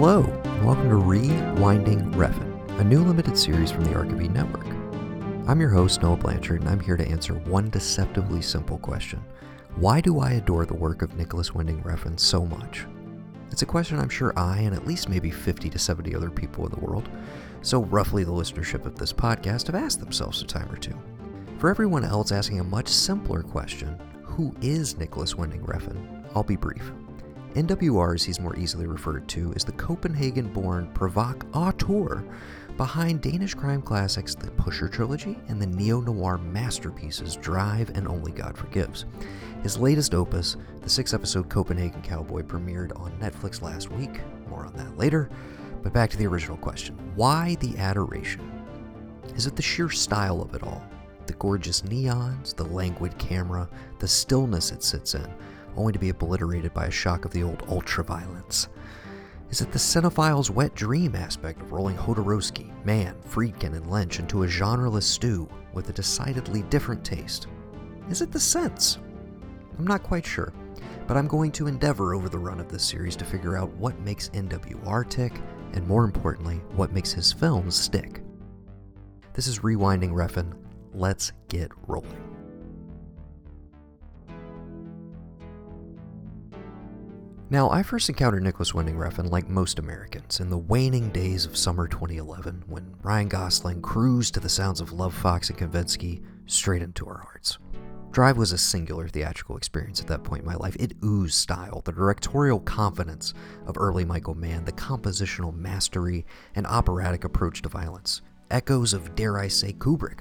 Hello, and welcome to Rewinding Refn, a new limited series from the Archivy Network. I'm your host, Noah Blanchard, and I'm here to answer one deceptively simple question. Why do I adore the work of Nicolas Winding Refn so much? It's a question I'm sure I and at least maybe 50 to 70 other people in the world, so roughly the listenership of this podcast, have asked themselves a time or two. For everyone else asking a much simpler question, who is Nicolas Winding Refn? I'll be brief. NWR, as he's more easily referred to, is the Copenhagen born provocateur behind Danish crime classics The Pusher Trilogy and the neo noir masterpieces Drive and Only God Forgives. His latest opus, the six episode Copenhagen Cowboy, premiered on Netflix last week. More on that later. But back to the original question why the adoration? Is it the sheer style of it all? The gorgeous neons, the languid camera, the stillness it sits in, only to be obliterated by a shock of the old ultraviolence? Is it the cinephile's wet dream aspect of rolling Jodorowsky, Mann, Friedkin, and Lynch into a genreless stew with a decidedly different taste? Is it the sense? I'm not quite sure, but I'm going to endeavor over the run of this series to figure out what makes NWR tick, and more importantly, what makes his films stick. This is Rewinding Refn. Let's get rolling. Now, I first encountered Nicolas Winding Refn like most Americans in the waning days of summer 2011 when Ryan Gosling cruised to the sounds of Lovefoxxx and Kavinsky straight into our hearts. Drive was a singular theatrical experience at that point in my life. It oozed style, the directorial confidence of early Michael Mann, the compositional mastery and operatic approach to violence, echoes of, dare I say, Kubrick.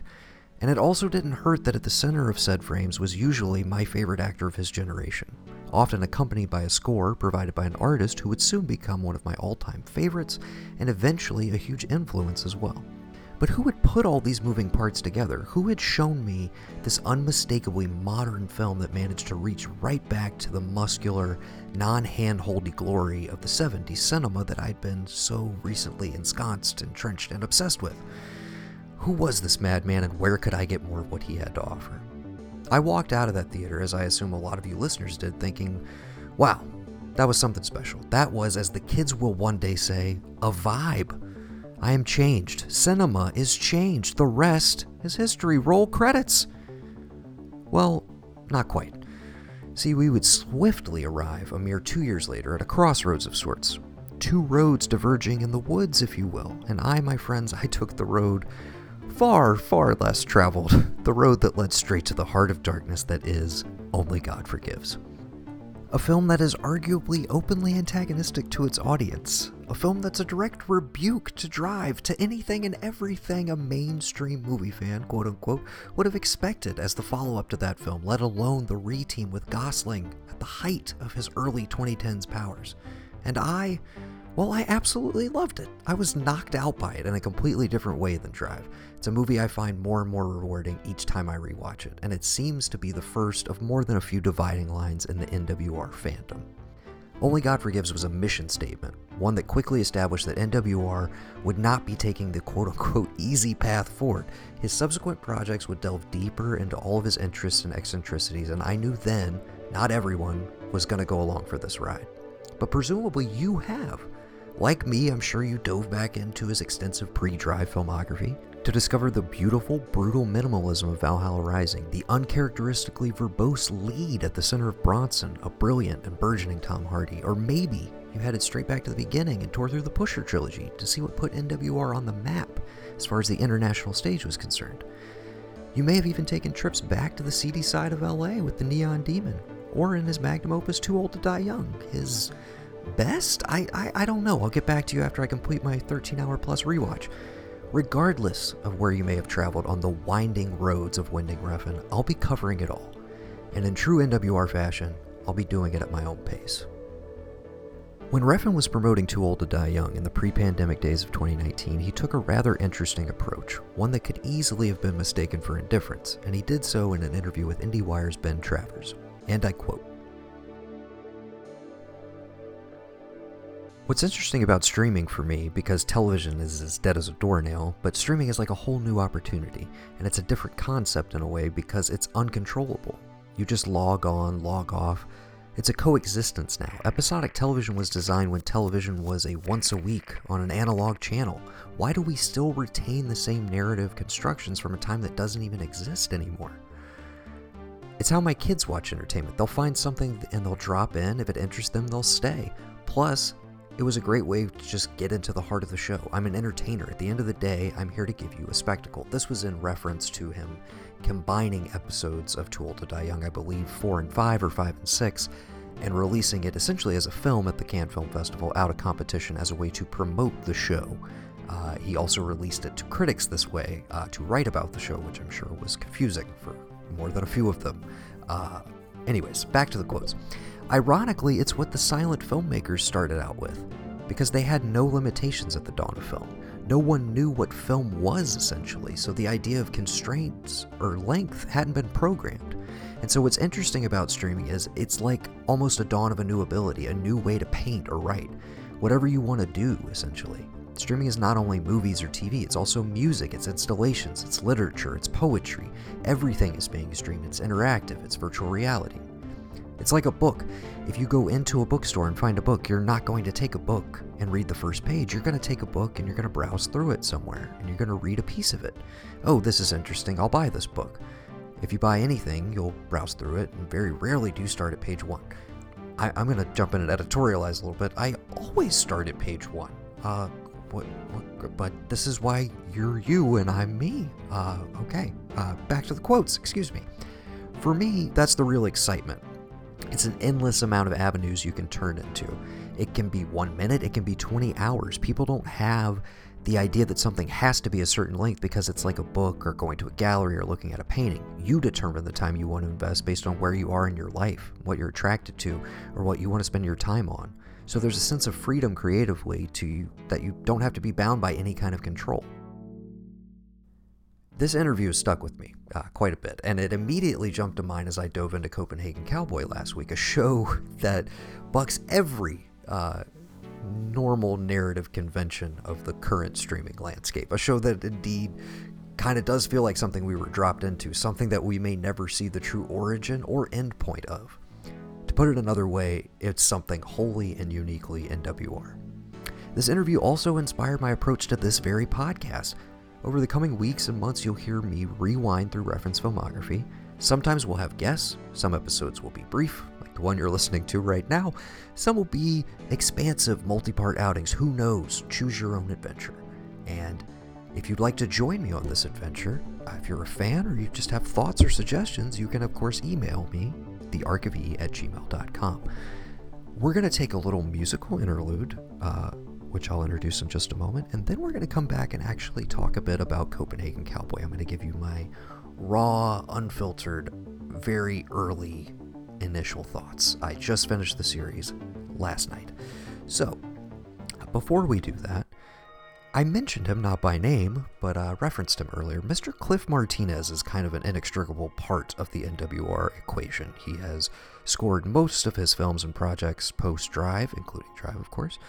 And it also didn't hurt that at the center of said frames was usually my favorite actor of his generation, often accompanied by a score provided by an artist who would soon become one of my all time favorites and eventually a huge influence as well. But who had put all these moving parts together? Who had shown me this unmistakably modern film that managed to reach right back to the muscular, non handholdy glory of the 70s cinema that I'd been so recently ensconced, entrenched, and obsessed with? Who was this madman and where could I get more of what he had to offer? I walked out of that theater, as I assume a lot of you listeners did, thinking, wow, that was something special. That was, as the kids will one day say, a vibe. I am changed. Cinema is changed. The rest is history. Roll credits. Well, not quite. See, we would swiftly arrive a mere two years later at a crossroads of sorts. Two roads diverging in the woods, if you will, and I, my friends, I took the road far, far less traveled, the road that led straight to the heart of darkness that is Only God Forgives. A film that is arguably openly antagonistic to its audience. A film that's a direct rebuke to Drive, to anything and everything a mainstream movie fan, quote unquote, would have expected as the follow up to that film, let alone the re team with Gosling at the height of his early 2010s powers. And I, well, I absolutely loved it. I was knocked out by it in a completely different way than Drive. It's a movie I find more and more rewarding each time I rewatch it, and it seems to be the first of more than a few dividing lines in the NWR fandom. Only God Forgives was a mission statement, one that quickly established that NWR would not be taking the quote unquote easy path forward. His subsequent projects would delve deeper into all of his interests and eccentricities, and I knew then not everyone was going to go along for this ride. But presumably you have. Like me, I'm sure you dove back into his extensive pre drive filmography to discover the beautiful, brutal minimalism of Valhalla Rising, the uncharacteristically verbose lead at the center of Bronson, a brilliant and burgeoning Tom Hardy, or maybe you headed straight back to the beginning and tore through the Pusher trilogy to see what put NWR on the map as far as the international stage was concerned. You may have even taken trips back to the seedy side of LA with the Neon Demon, or in his magnum opus Too Old to Die Young, his best? I, I, I don't know. I'll get back to you after I complete my 13 hour plus rewatch. Regardless of where you may have traveled on the winding roads of Winding Refn, I'll be covering it all. And in true NWR fashion, I'll be doing it at my own pace. When Refn was promoting Too Old to Die Young in the pre pandemic days of 2019, he took a rather interesting approach, one that could easily have been mistaken for indifference, and he did so in an interview with IndieWire's Ben Travers. And I quote What's interesting about streaming for me, because television is as dead as a doornail, but streaming is like a whole new opportunity, and it's a different concept in a way because it's uncontrollable. You just log on, log off, It's a coexistence now. Episodic television was designed when television was a once a week on an analog channel. Why do we still retain the same narrative constructions from a time that doesn't even exist anymore? It's how my kids watch entertainment. They'll find something and they'll drop in. If it interests them, they'll stay. Plus, it was a great way to just get into the heart of the show. I'm an entertainer. At the end of the day, I'm here to give you a spectacle. This was in reference to him combining episodes of Too Old to Die Young, I believe, 4 and 5 or 5 and 6, and releasing it essentially as a film at the Cannes Film Festival out of competition as a way to promote the show. Uh, he also released it to critics this way uh, to write about the show, which I'm sure was confusing for more than a few of them. Uh, anyways, back to the quotes. Ironically, it's what the silent filmmakers started out with, because they had no limitations at the dawn of film. No one knew what film was, essentially, so the idea of constraints or length hadn't been programmed. And so, what's interesting about streaming is it's like almost a dawn of a new ability, a new way to paint or write. Whatever you want to do, essentially. Streaming is not only movies or TV, it's also music, it's installations, it's literature, it's poetry. Everything is being streamed, it's interactive, it's virtual reality. It's like a book. If you go into a bookstore and find a book, you're not going to take a book and read the first page. You're going to take a book and you're going to browse through it somewhere and you're going to read a piece of it. Oh, this is interesting. I'll buy this book. If you buy anything, you'll browse through it and very rarely do start at page one. I, am going to jump in and editorialize a little bit. I always start at page one. Uh, what, what, but this is why you're you and I'm me. Uh, okay. Uh, back to the quotes, excuse me. For me, that's the real excitement. It's an endless amount of avenues you can turn into. It can be one minute, it can be 20 hours. People don't have the idea that something has to be a certain length because it's like a book or going to a gallery or looking at a painting. You determine the time you want to invest based on where you are in your life, what you're attracted to, or what you want to spend your time on. So there's a sense of freedom creatively to you that you don't have to be bound by any kind of control. This interview has stuck with me uh, quite a bit, and it immediately jumped to mind as I dove into Copenhagen Cowboy last week, a show that bucks every uh, normal narrative convention of the current streaming landscape. A show that indeed kind of does feel like something we were dropped into, something that we may never see the true origin or end point of. To put it another way, it's something wholly and uniquely NWR. This interview also inspired my approach to this very podcast over the coming weeks and months, you'll hear me rewind through Refn's filmography. Sometimes we'll have guests, some episodes will be brief, like the one you're listening to right now. Some will be expansive, multi part outings. Who knows? Choose your own adventure. And if you'd like to join me on this adventure, uh, if you're a fan or you just have thoughts or suggestions, you can, of course, email me, thearkofe at gmail.com. We're going to take a little musical interlude. Uh, which I'll introduce in just a moment. And then we're going to come back and actually talk a bit about Copenhagen Cowboy. I'm going to give you my raw, unfiltered, very early initial thoughts. I just finished the series last night. So, before we do that, I mentioned him not by name, but uh, referenced him earlier. Mr. Cliff Martinez is kind of an inextricable part of the NWR equation. He has scored most of his films and projects post Drive, including Drive, of course,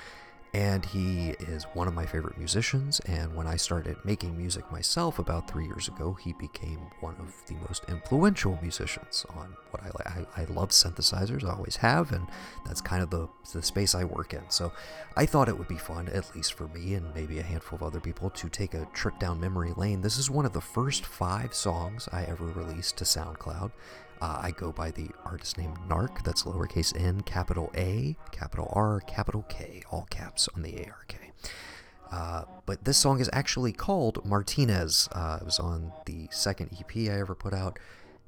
and he is one of my favorite musicians. And when I started making music myself about three years ago, he became one of the most influential musicians on what I like. I, I love synthesizers, I always have, and that's kind of the, the space I work in. So I thought it would be fun, at least for me and maybe a handful of other people, to take a trip down memory lane. This is one of the first five songs I ever released to SoundCloud. Uh, I go by the artist name nARK, that's lowercase n, capital A, capital R, capital K, all caps on the ARK. Uh, but this song is actually called Martinez. Uh, it was on the second EP I ever put out.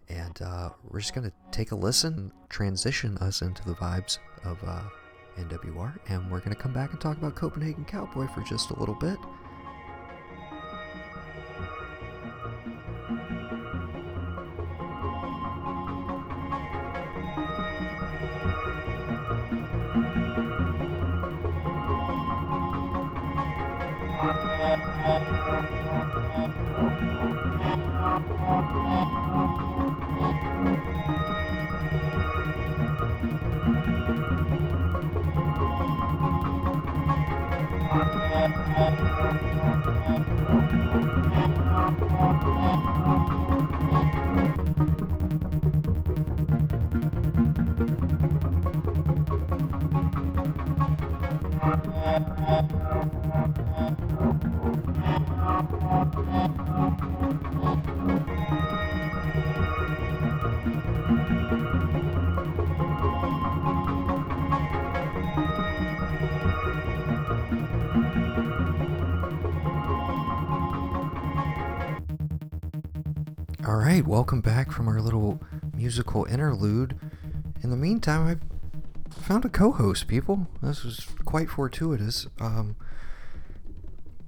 And uh, we're just going to take a listen, transition us into the vibes of uh, NWR, and we're going to come back and talk about Copenhagen Cowboy for just a little bit. Welcome back from our little musical interlude. In the meantime, I found a co-host. People, this was quite fortuitous. Um,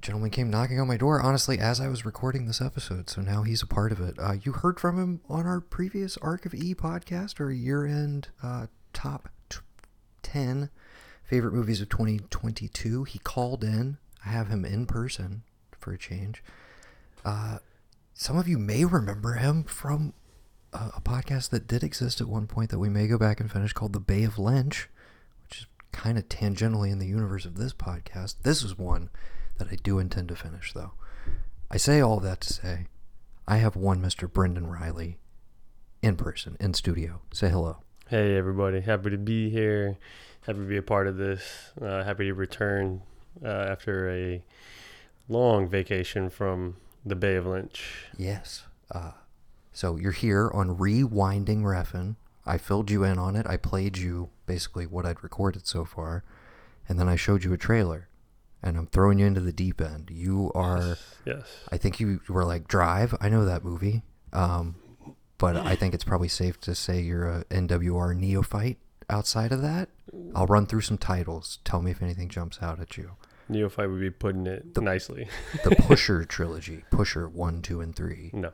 gentleman came knocking on my door. Honestly, as I was recording this episode, so now he's a part of it. Uh, you heard from him on our previous ARK of E podcast, our year-end uh, top t- ten favorite movies of 2022. He called in. I have him in person for a change. Uh, some of you may remember him from a, a podcast that did exist at one point that we may go back and finish called The Bay of Lynch, which is kind of tangentially in the universe of this podcast. This is one that I do intend to finish, though. I say all that to say I have one Mr. Brendan Reilly in person, in studio. Say hello. Hey, everybody. Happy to be here. Happy to be a part of this. Uh, happy to return uh, after a long vacation from the Bay of Lynch. Yes. Uh, so you're here on Rewinding Refn. I filled you in on it. I played you basically what I'd recorded so far, and then I showed you a trailer. And I'm throwing you into the deep end. You are. Yes. I think you were like Drive. I know that movie. Um, but I think it's probably safe to say you're a NWR neophyte. Outside of that, I'll run through some titles. Tell me if anything jumps out at you. Neophyte would be putting it The- nicely. The Pusher trilogy, Pusher one, two, and three. no.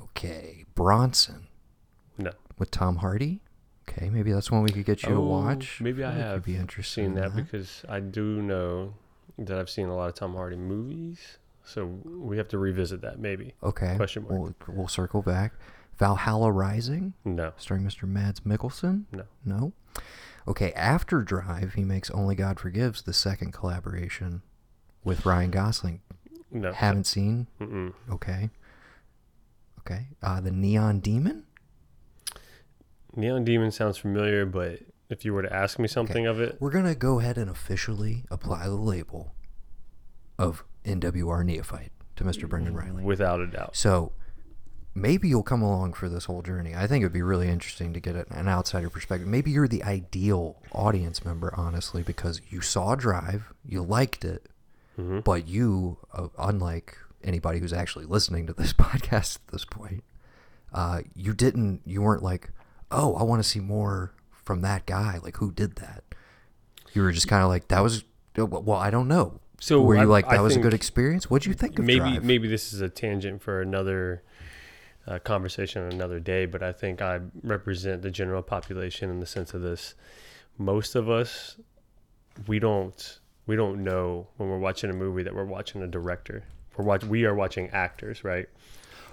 Okay, Bronson No. with Tom Hardy. Okay, maybe that's one we could get you to Oh, watch. Maybe I That could have be interesting. seen that huh? because I do know that I've seen a lot of Tom Hardy movies. So we have to revisit that maybe. Okay, question mark. We'll, we'll circle back. Valhalla Rising, No. starring Mr. Mads Mikkelsen. No. No. Okay, after Drive, he makes Only God Forgives, the second collaboration with Ryan Gosling. No. Haven't seen. Mm-mm. Okay. Okay. Uh, the Neon Demon. Neon Demon sounds familiar, but if you were to ask me something of it, We're gonna go ahead and officially apply the label of NWR Neophyte to Mr. Brendan Reilly. without a doubt. So maybe you'll come along for this whole journey. I think it'd be really interesting to get an outsider perspective. Maybe you're the ideal audience member, honestly, because you saw Drive, you liked it, hmm but you, uh, unlike anybody who's actually listening to this podcast at this point, uh, you didn't, you weren't like, oh, I want to see more from that guy. Like, who did that? You were just kind of like, that was, well, I don't know. So were you I- like, I that was a good experience? What do you think of maybe Drive? maybe this is a tangent for another uh, conversation another day but i think i represent the general population in the sense of this most of us we don't we don't know when we're watching a movie that we're watching a director we're watch, we are watching actors right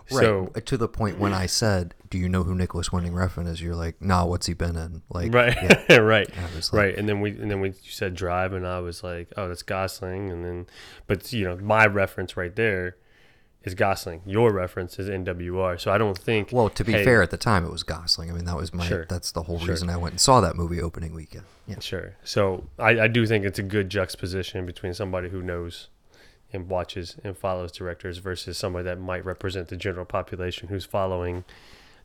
Right. so to the point when I said, "Do you know who Nicolas Winding Refn is?" You're like, "Nah, what's he been in?" Like, right yeah, right like, right and then we and then we said drive and i was like oh that's gosling and then but you know my reference right there is gosling your reference is nwr so i don't think Well, to be hey, fair, at the time it was Gosling. I mean, that was my. Sure. That's the whole Sure. reason I went and saw that movie opening weekend. Yeah. Sure. So I, I do think it's a good juxtaposition between somebody who knows and watches and follows directors versus somebody that might represent the general population who's following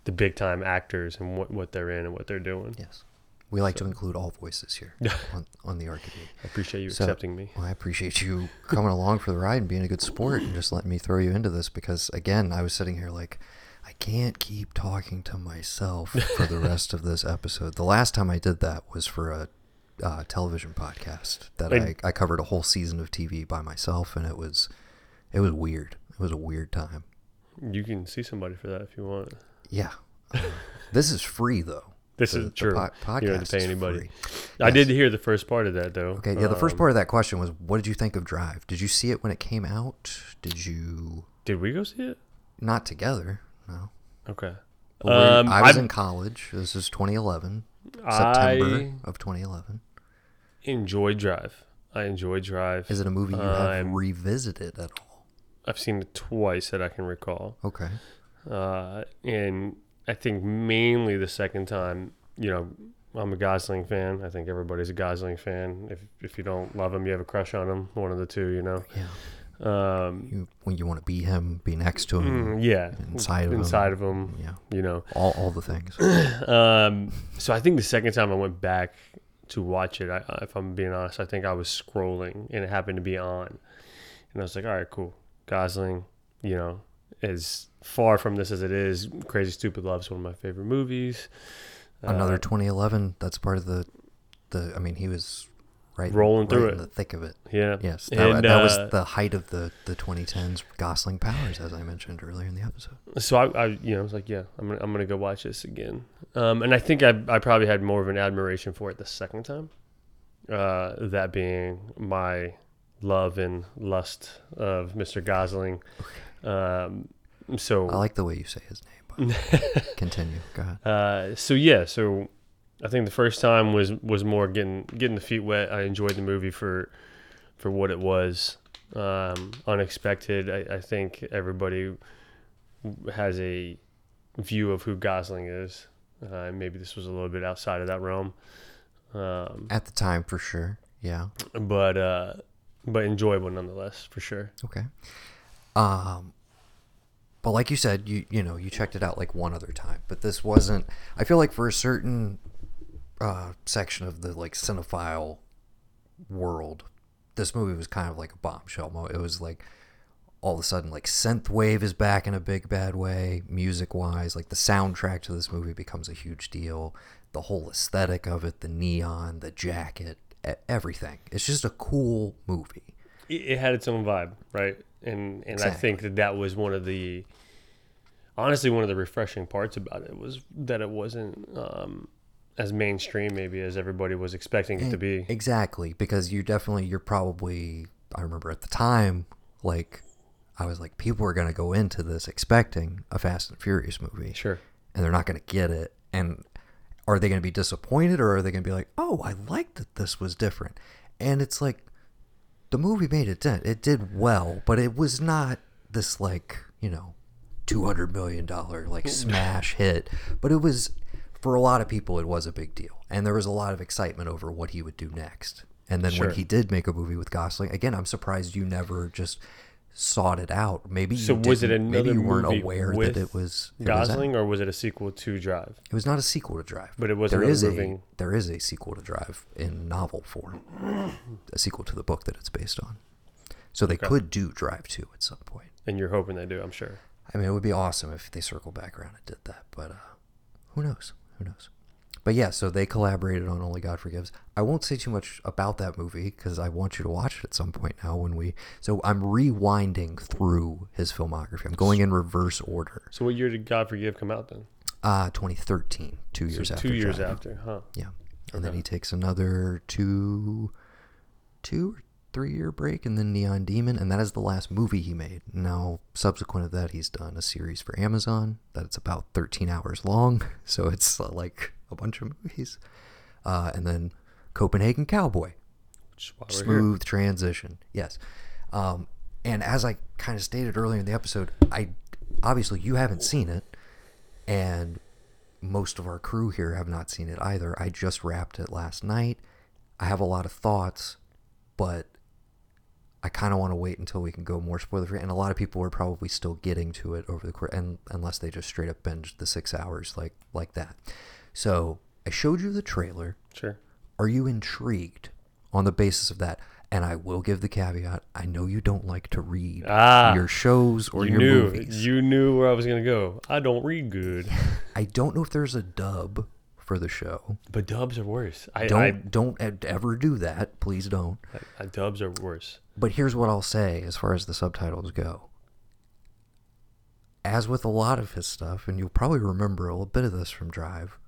the big time actors and what, what they're in and what they're doing. Yes. We like to include all voices here on, on the Arcade. I appreciate you So- accepting me. Well, I appreciate you coming along for the ride and being a good sport and just letting me throw you into this because, again, I was sitting here like, I can't keep talking to myself for the rest of this episode. The last time I did that was for a uh, television podcast that I, I covered a whole season of TV by myself, and it was it was weird. It was a weird time. You can see somebody for that if you want. Yeah. Uh, this is free though. This The- is the true. po- podcast you don't have to pay anybody. free. I did hear the first part of that though. Okay, yeah. The first Um, part of that question was, what did you think of Drive? Did you see it when it came out? Did you Did we go see it? not together? No. Okay. Um, I was I've- in college. This is 2011, September I of 2011. Enjoy Drive. I enjoy Drive. Is it a movie you have I'm- revisited at all? I've seen it twice that I can recall. Okay. Uh, and I think mainly the second time, you know, I'm a Gosling fan. I think everybody's a Gosling fan. If if you don't love him, you have a crush on him. One of the two, you know. Yeah. Um, You when you want to be him, be next to him. mm, yeah, Inside of him. inside of him, Yeah. you know. All all the things. Um, so I think the second time I went back to watch it, I, if I'm being honest, I think I was scrolling and it happened to be on, and I was like, all right, cool, Gosling, you know, as far from this as it is, Crazy Stupid Love is one of my favorite movies. Another Uh, 2011. That's part of the the. I mean, he was right Rolling through right in it. the thick of it. yeah. Yes, that, And, that was uh, the height of the the 2010s Gosling powers, as I mentioned earlier in the episode. So I, I, you know, I was like, yeah, I'm gonna, I'm gonna go watch this again. Um, and I think I, I probably had more of an admiration for it the second time. Uh, that being my love and lust of Mr. Gosling. Um, so I like the way you say his name. But continue. Go ahead. Uh, so yeah, so I think the first time was was more getting getting the feet wet. I enjoyed the movie for for what it was, um, unexpected. I, I think everybody has a view of who Gosling is. Uh, maybe this was a little bit outside of that realm, um, At the time, for sure. Yeah. but uh, but enjoyable nonetheless, for sure. Okay. Um, but like you said, you you know you checked it out like one other time, but this wasn't. I feel like for a certain uh, section of the like cinephile world, this movie was kind of like a bombshell. It was like all of a sudden like synthwave is back in a big bad way, music wise. Like the soundtrack to this movie becomes a huge deal. The whole aesthetic of it, the neon, the jacket, everything. It's just a cool movie. it had its own vibe, right? And and I think that that was one of the honestly one of the refreshing parts about it was that it wasn't um, as mainstream maybe as everybody was expecting it to be. Exactly, because you definitely you're probably I remember at the time like I was like people are going to go into this expecting a Fast and Furious movie Sure. and they're not going to get it and are they going to be disappointed or are they going to be like, "Oh, I liked that this was different." And it's like the movie made it dent. It did well, but it was not this like, you know, 200 million dollar like mm. smash hit, but it was for a lot of people it was a big deal. And there was a lot of excitement over what he would do next. And then Sure. when he did make a movie with Gosling, again, I'm surprised you never just sought it out. Maybe you So was it didn't- maybe you weren't movie aware with that it was it was. Gosling or was it a sequel to Drive? It was not a sequel to Drive, But it was there another a moving- there is a sequel to Drive in novel form, a sequel to the book that it's based on. So they Okay. could do Drive two at some point. And you're hoping they do, I'm sure. I mean, it would be awesome if they circle back around and did that, but uh, who knows? Who knows? But yeah, so they collaborated on Only God Forgives. I won't say too much about that movie because I want you to watch it at some point now. When we, so I'm rewinding through his filmography. I'm going in reverse order. So what year did God Forgive come out then? Uh 2013, two years so after. two years Drive. after, huh? Yeah. And then he takes another two, two or three year break, and then Neon Demon, and that is the last movie he made. Now, subsequent to that, he's done a series for Amazon that it's about 13 hours long, so it's uh, like a bunch of movies. Uh, and then Copenhagen Cowboy, Which is why we're here. smooth transition. Yes. Um, and as I kind of stated earlier in the episode, I obviously you haven't seen it, and most of our crew here have not seen it either. I just wrapped it last night. I have a lot of thoughts, but I kind of want to wait until we can go more spoiler free. And a lot of people are probably still getting to it over the course, and unless they just straight up binge the six hours like like that. So I showed you the trailer. Sure. Are you intrigued on the basis of that? And I will give the caveat: I know you don't like to read Ah, your shows or you your knew movies. you knew where I was gonna go. I don't read good, I don't know if there's a dub for the show. but dubs are worse. I, Don't I, don't ever do that. Please don't. I, I dubs are worse. But here's what I'll say as far as the subtitles go. As with a lot of his stuff, and you'll probably remember a little bit of this from Drive,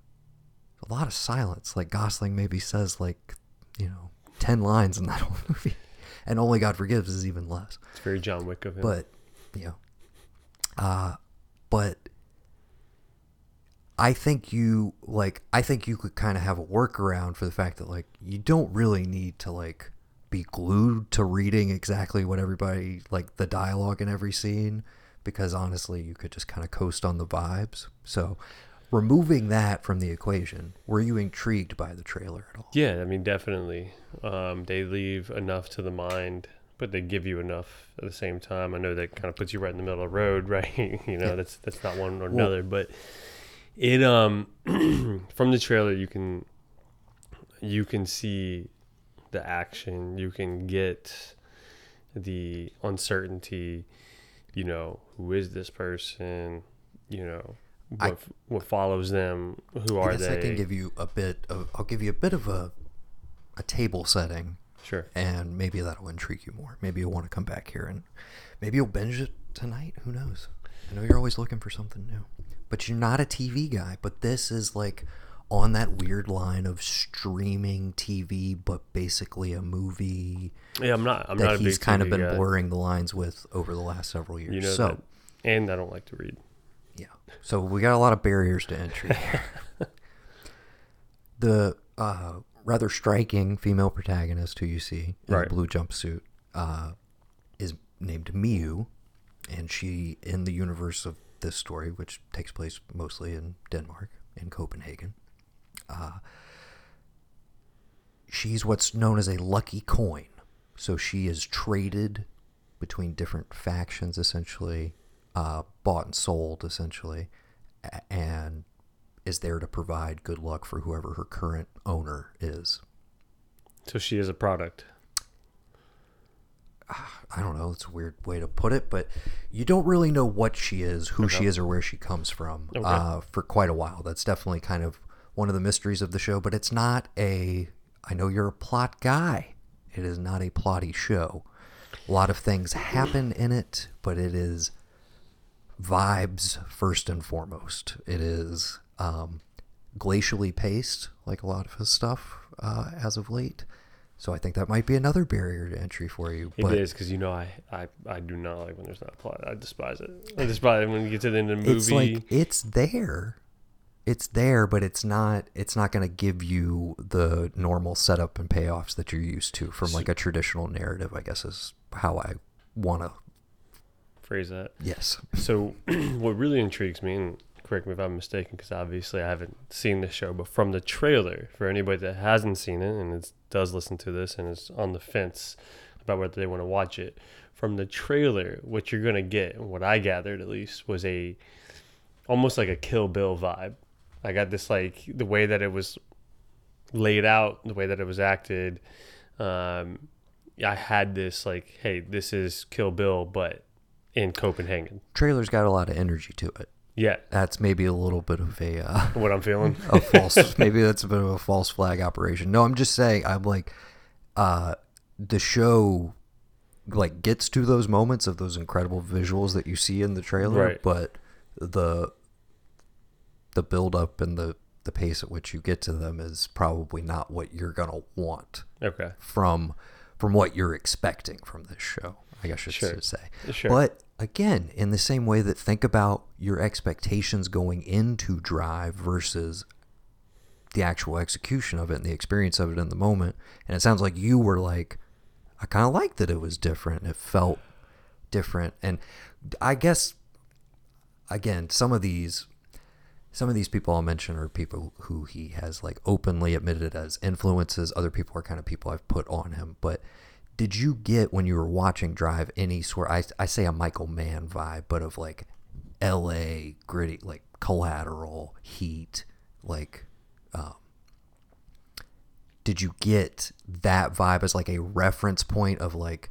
a lot of silence. Like Gosling maybe says like, you know, ten lines in that whole movie, and Only God Forgives is even less. It's very John Wick of him. But you know, uh, but I think you like I think you could kind of have a workaround for the fact that like you don't really need to like be glued to reading exactly what everybody like the dialogue in every scene because honestly you could just kind of coast on the vibes. So removing that from the equation, were you intrigued by the trailer at all? yeah, I mean, definitely. Um, they leave enough to the mind, but they give you enough at the same time. I know that kind of puts you right in the middle of the road, right? you know, Yeah. that's that's not one or Well- another, but it um from the trailer you can you can see the action, you can get the uncertainty, you know, who is this person? You know, I- what what follows them? Who are I guess they? I can give you a bit of. I'll give you a bit of a a table setting, sure. and maybe that'll intrigue you more. Maybe you'll want to come back here and maybe you'll binge it tonight. Who knows? I know you're always looking for something new, but you're not a TV guy. But this is like on that weird line of streaming TV, but basically a movie Yeah, I'm not. I'm not that a big he's kind of been guy. blurring the lines with over the last several years. You know so. that. And I don't like to read. Yeah. So we got a lot of barriers to entry. the uh, rather striking female protagonist who you see in Right. the blue jumpsuit uh, is named Miu, and she, in the universe of this story, which takes place mostly in Denmark, in Copenhagen, uh, she's what's known as a lucky coin. So she is traded between different factions, essentially, uh, bought and sold, essentially, and is there to provide good luck for whoever her current owner is. So she is a product. I don't know, it's a weird way to put it, but you don't really know what she is, who she is, or where she comes from Okay. uh, for quite a while. That's definitely kind of one of the mysteries of the show, but it's not a. I know you're a plot guy. It is not a plotty show. A lot of things happen in it, but it is vibes first and foremost. It is um, glacially paced, like a lot of his stuff uh, as of late. So I think that might be another barrier to entry for you. but It is because you know I, I I do not like when there's not a plot. I despise it. I despise it when you get to the end of the movie. it's like it's there it's there but it's not it's not going to give you the normal setup and payoffs that you're used to from like a traditional narrative i guess is how i want to phrase that. yes So what really intrigues me, and correct me if I'm mistaken, because obviously I haven't seen the show, but from the trailer, for anybody that hasn't seen it and is, does listen to this and is on the fence about whether they want to watch it, from the trailer, what you're gonna get, what I gathered at least, was a almost like a Kill Bill vibe. I got this like the way that it was laid out, the way that it was acted. Um, I had this like, hey, this is Kill Bill, but in Copenhagen. trailer's got a lot of energy to it Yeah, that's maybe a little bit of a uh, what I'm feeling. a false maybe that's a bit of a false flag operation no i'm just saying i'm like uh the show like gets to those moments of those incredible visuals that you see in the trailer Right. but the the build up and the the pace at which you get to them is probably not what you're gonna want Okay, from from what you're expecting from this show i guess I should Sure. say sure. but again, in the same way that think about your expectations going into Drive versus the actual execution of it and the experience of it in the moment. And it sounds like you were like, I kind of liked that it was different. It felt different. And I guess, again, some of these. Some of these people I'll mention are people who he has like openly admitted as influences. Other people are kind of people I've put on him. But did you get when you were watching Drive any sort? I I say a Michael Mann vibe, but of like L.A. gritty, like Collateral, Heat, like. Um, did you get that vibe as like a reference point of like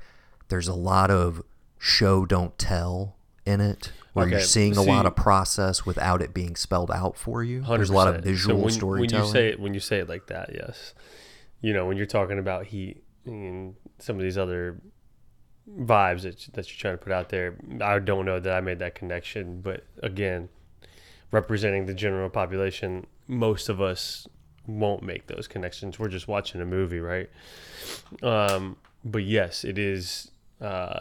there's a lot of show don't tell in it where you're Okay, seeing a lot of process without it being spelled out for you there's a lot of visual so when, storytelling When you say it, when you say it like that, yes. You know, when you're talking about heat and some of these other vibes that that you're trying to put out there, I don't know that I made that connection. But again, representing the general population, most of us won't make those connections. We're just watching a movie, right? Um, but yes, it is uh,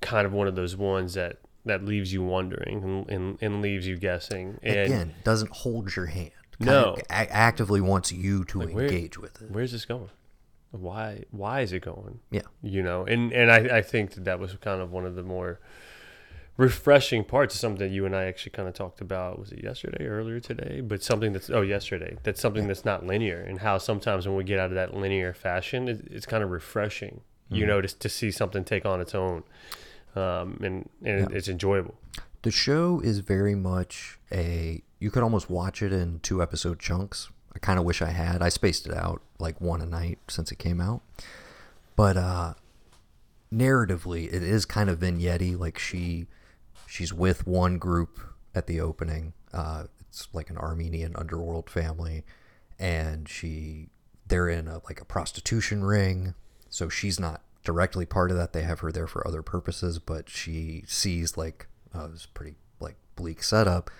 kind of one of those ones that that leaves you wondering and, and, and leaves you guessing. And again doesn't hold your hand Kind No. actively wants you to Like, where- engage with it where's this going? Why why is it going? Yeah. You know, and and I, I think that that was kind of one of the more refreshing parts of something that you and I actually kind of talked about was it yesterday earlier today but something that's oh yesterday that's something that's not linear and how sometimes when we get out of that linear fashion it, it's kind of refreshing you Mhm. know to, to see something take on its own um, and and Yeah. it's enjoyable The show is very much a. You could almost watch it in two episode chunks. I kind of wish I had. I spaced it out like one a night since it came out. But uh narratively, it is kind of vignette Like she she's with one group at the opening. Uh, it's like an Armenian underworld family, and she they're in a like a prostitution ring. So she's not directly part of that. They have her there for other purposes, but she sees like uh, this pretty like bleak setup.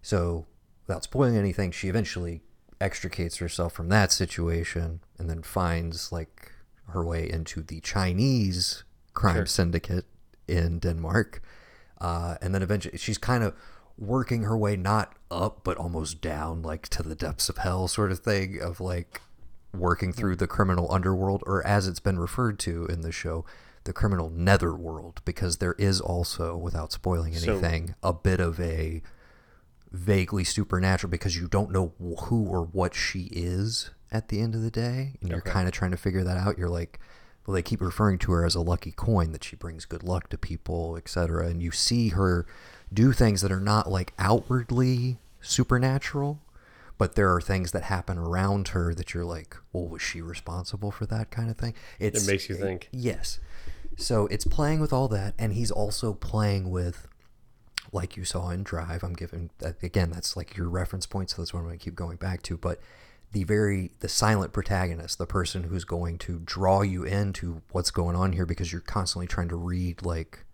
So without spoiling anything, she eventually extricates herself from that situation and then finds like her way into the Chinese crime Sure. syndicate in Denmark. Uh, and then eventually she's kind of working her way not up but almost down like to the depths of hell sort of thing of like working through the criminal underworld or as it's been referred to in the show the criminal netherworld because there is also without spoiling So- anything a bit of a vaguely supernatural because you don't know who or what she is at the end of the day and you're kind of trying to figure that out you're like well they keep referring to her as a lucky coin that she brings good luck to people etc and you see her do things that are not like outwardly supernatural but there are things that happen around her that you're like well was she responsible for that kind of thing? It's, it makes you think. yes. So it's playing with all that and he's also playing with like you saw in drive i'm giving again that's like your reference point so that's what i'm going to keep going back to but the very the silent protagonist the person who's going to draw you into what's going on here because you're constantly trying to read like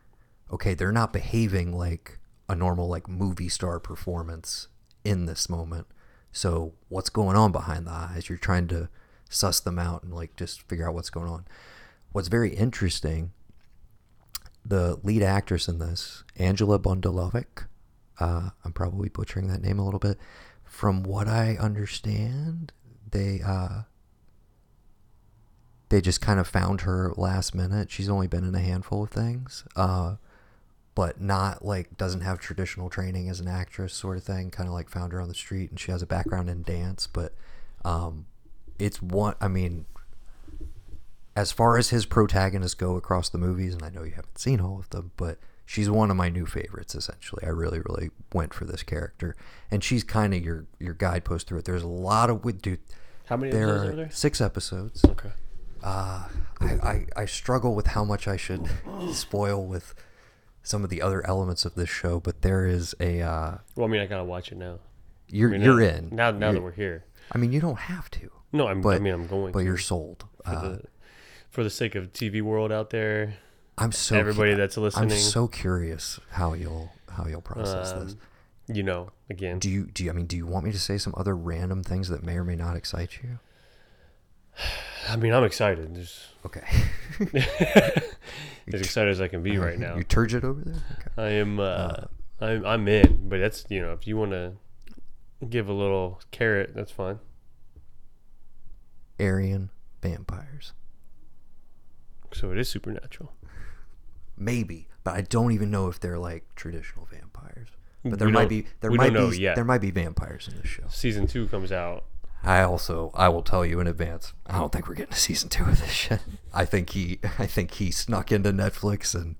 okay they're not behaving like a normal like movie star performance in this moment. So what's going on behind the eyes? You're trying to suss them out and like just figure out what's going on. What's very interesting the lead actress in this, Angela Bundalovic, uh, I'm probably butchering that name a little bit. From what I understand, they uh, they just kind of found her last minute. She's only been in a handful of things, uh, but not like doesn't have traditional training as an actress, sort of thing. Kind of like found her on the street, and she has a background in dance. But um, it's one. I mean, as far as his protagonists go across the movies, and I know you haven't seen all of them, but she's one of my new favorites. Essentially, I really, really went for this character, and she's kind of your your guidepost through it. There's a lot of with dude. How many There episodes are are there? six episodes. Okay. Uh, I, I I struggle with how much I should spoil with some of the other elements of this show, but there is a uh, Well, I mean, I gotta watch it now. you're I mean, you're now, in now. Now You're- that we're here. I mean, you don't have to, No, I'm. I mean, I'm going. but you're sold. Uh, the, for the sake of TV world out there. I'm so everybody cu- that's listening. I'm so curious how you'll how you'll process this. Um, you know, again, Do you do you, I mean do you want me to say some other random things that may or may not excite you? I mean, I'm excited. Just Okay. as excited as I can be right now. You turgid over there? Okay. I am. Uh, I'm. I'm in. But that's you know, if you want to give a little carrot, that's fine. Aryan vampires. So it is supernatural. Maybe, but I don't even know if they're like traditional vampires. But there We might be there might be yet. there might be vampires in this show. Season two comes out. I also I will tell you in advance. I don't think we're getting a season two of this shit. I think he I think he snuck into Netflix and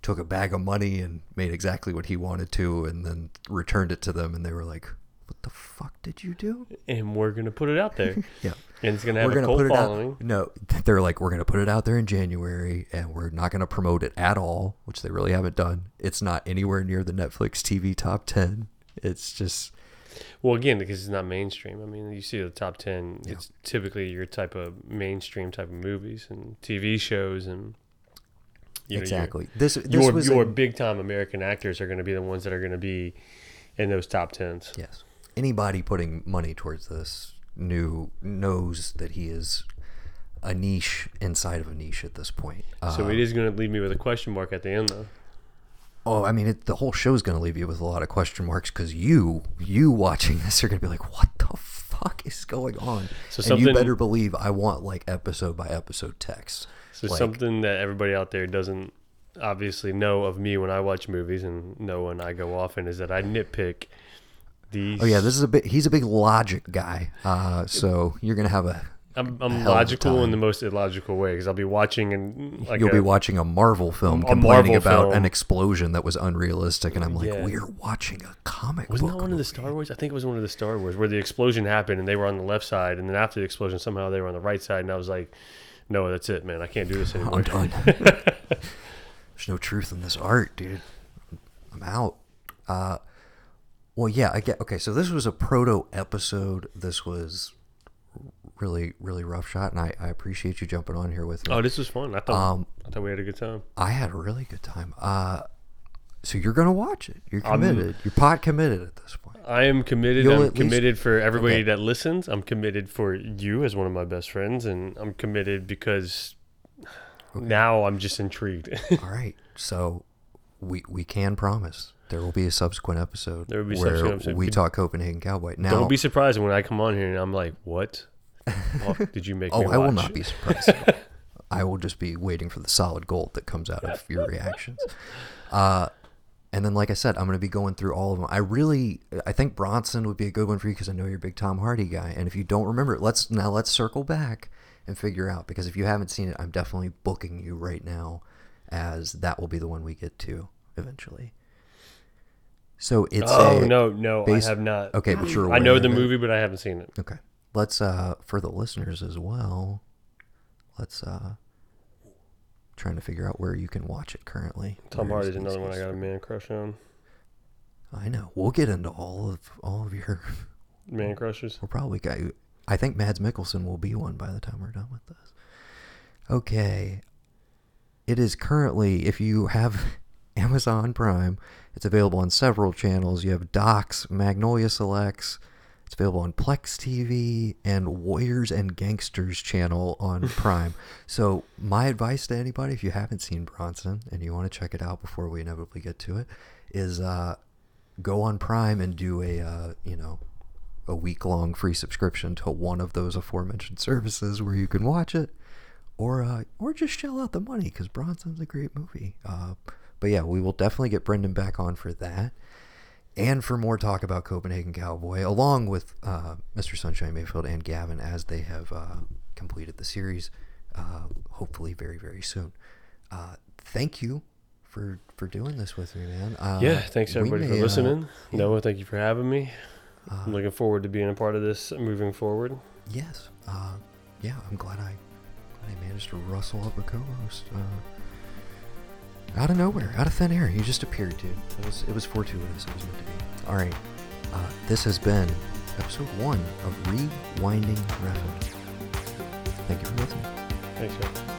took a bag of money and made exactly what he wanted to, and then returned it to them, and they were like, "What the fuck did you do?" and we're gonna put it out there, Yeah, and it's gonna have we're gonna cult put it following. out. No, they're like, we're gonna put it out there in January, and we're not gonna promote it at all, which they really haven't done. It's not anywhere near the Netflix TV top ten. It's just Well, again, because it's not mainstream. I mean, you see the top ten. Yeah. It's typically your type of mainstream type of movies and TV shows, and you know, your- exactly this. This your was your a- big time American actors are going to be the ones that are going to be in those top tens. Yes. Anybody putting money towards this new knows that he is a niche inside of a niche at this point. So Uh, it is going to leave me with a question mark at the end, though. oh, I mean, it, the whole show is going to leave you with a lot of question marks because you, you watching this, are going to be like, "What the fuck is going on?" So and you better believe I want like episode by episode text. So like- something that everybody out there doesn't obviously know of me when I watch movies and know when I go off in is that I nitpick these. Oh yeah, this is a bit. He's a big logic guy. Uh, so you're going to have a. I'm, I'm a logical in the most illogical way because I'll be watching and like You'll a- be watching a Marvel film a complaining Marvel about film. an explosion that was unrealistic, and I'm like, Yeah. we're watching a comic Wasn't book. that one of the. Star Wars? I think it was one of the Star Wars where the explosion happened and they were on the left side, and then after the explosion, somehow they were on the right side, and I was like, "No, that's it, man. I can't do this anymore." I'm done. There's no truth in this art, dude. I'm I'm out. Uh, well, yeah, I get. Okay, so this was a proto episode. This was really, really rough shot, and I, I appreciate you jumping on here with me. Oh, this was fun. I thought Um, I thought we had a good time. I had a really good time. Uh, so you're gonna watch it. You're I'm- committed. you're pot committed at this point. I am committed. You'll I'm at least- committed for everybody Okay. that listens. I'm committed for you as one of my best friends, and I'm committed because now I'm just intrigued. All right. So we we can promise there will be a subsequent episode There will be where subsequent episode. we talk Copenhagen Cowboy. Now, Don't be surprised when I come on here and I'm like, "What? Did you make oh, me watch?" I will not be surprised. I will just be waiting for the solid gold that comes out of your reactions. Uh, and then, like I said, I'm going to be going through all of them. I really, I think Bronson would be a good one for you because I know you're a big Tom Hardy guy. And if you don't remember it, let's now let's circle back and figure out because if you haven't seen it, I'm definitely booking you right now as that will be the one we get to eventually. So it's Oh a, no, no, base- I have not. Okay, but you're I know the of it? movie, but I haven't seen it. Okay. Let's uh for the listeners as well. Let's uh trying to figure out where you can watch it currently. Tom Hardy's another one I got a man crush on. I know. We'll get into all of all of your Man crushes. we'll probably got I think Mads Mikkelsen will be one by the time we're done with this. Okay. It is currently if you have Amazon Prime, it's available on several channels. You have Docs, Magnolia Selects, It's available on Plex TV and Warriors and Gangsters channel on Prime. So my advice to anybody, if you haven't seen Bronson and you want to check it out before we inevitably get to it, is uh, go on Prime and do a uh, you know a week long free subscription to one of those aforementioned services where you can watch it, or uh, or just shell out the money because Bronson's a great movie. Uh, but yeah, we will definitely get Brendan back on for that and for more talk about Copenhagen Cowboy, along with uh, Mr. Sunshine Mayfield and Gavin as they have uh, completed the series, uh, hopefully very, very soon. Uh, thank you for for doing this with me, man. Uh, yeah, thanks everybody may, for uh, listening. yeah. Noah, thank you for having me. uh, I'm looking forward to being a part of this moving forward. yes, uh, yeah, I'm glad I, glad I managed to rustle up a co-host. Uh, out of nowhere, out of thin air, he just appeared, dude. It was it was fortuitous. It was meant to be. All right, uh, this has been episode one of Re-Winding Refn. Thank you for listening. Thanks, man.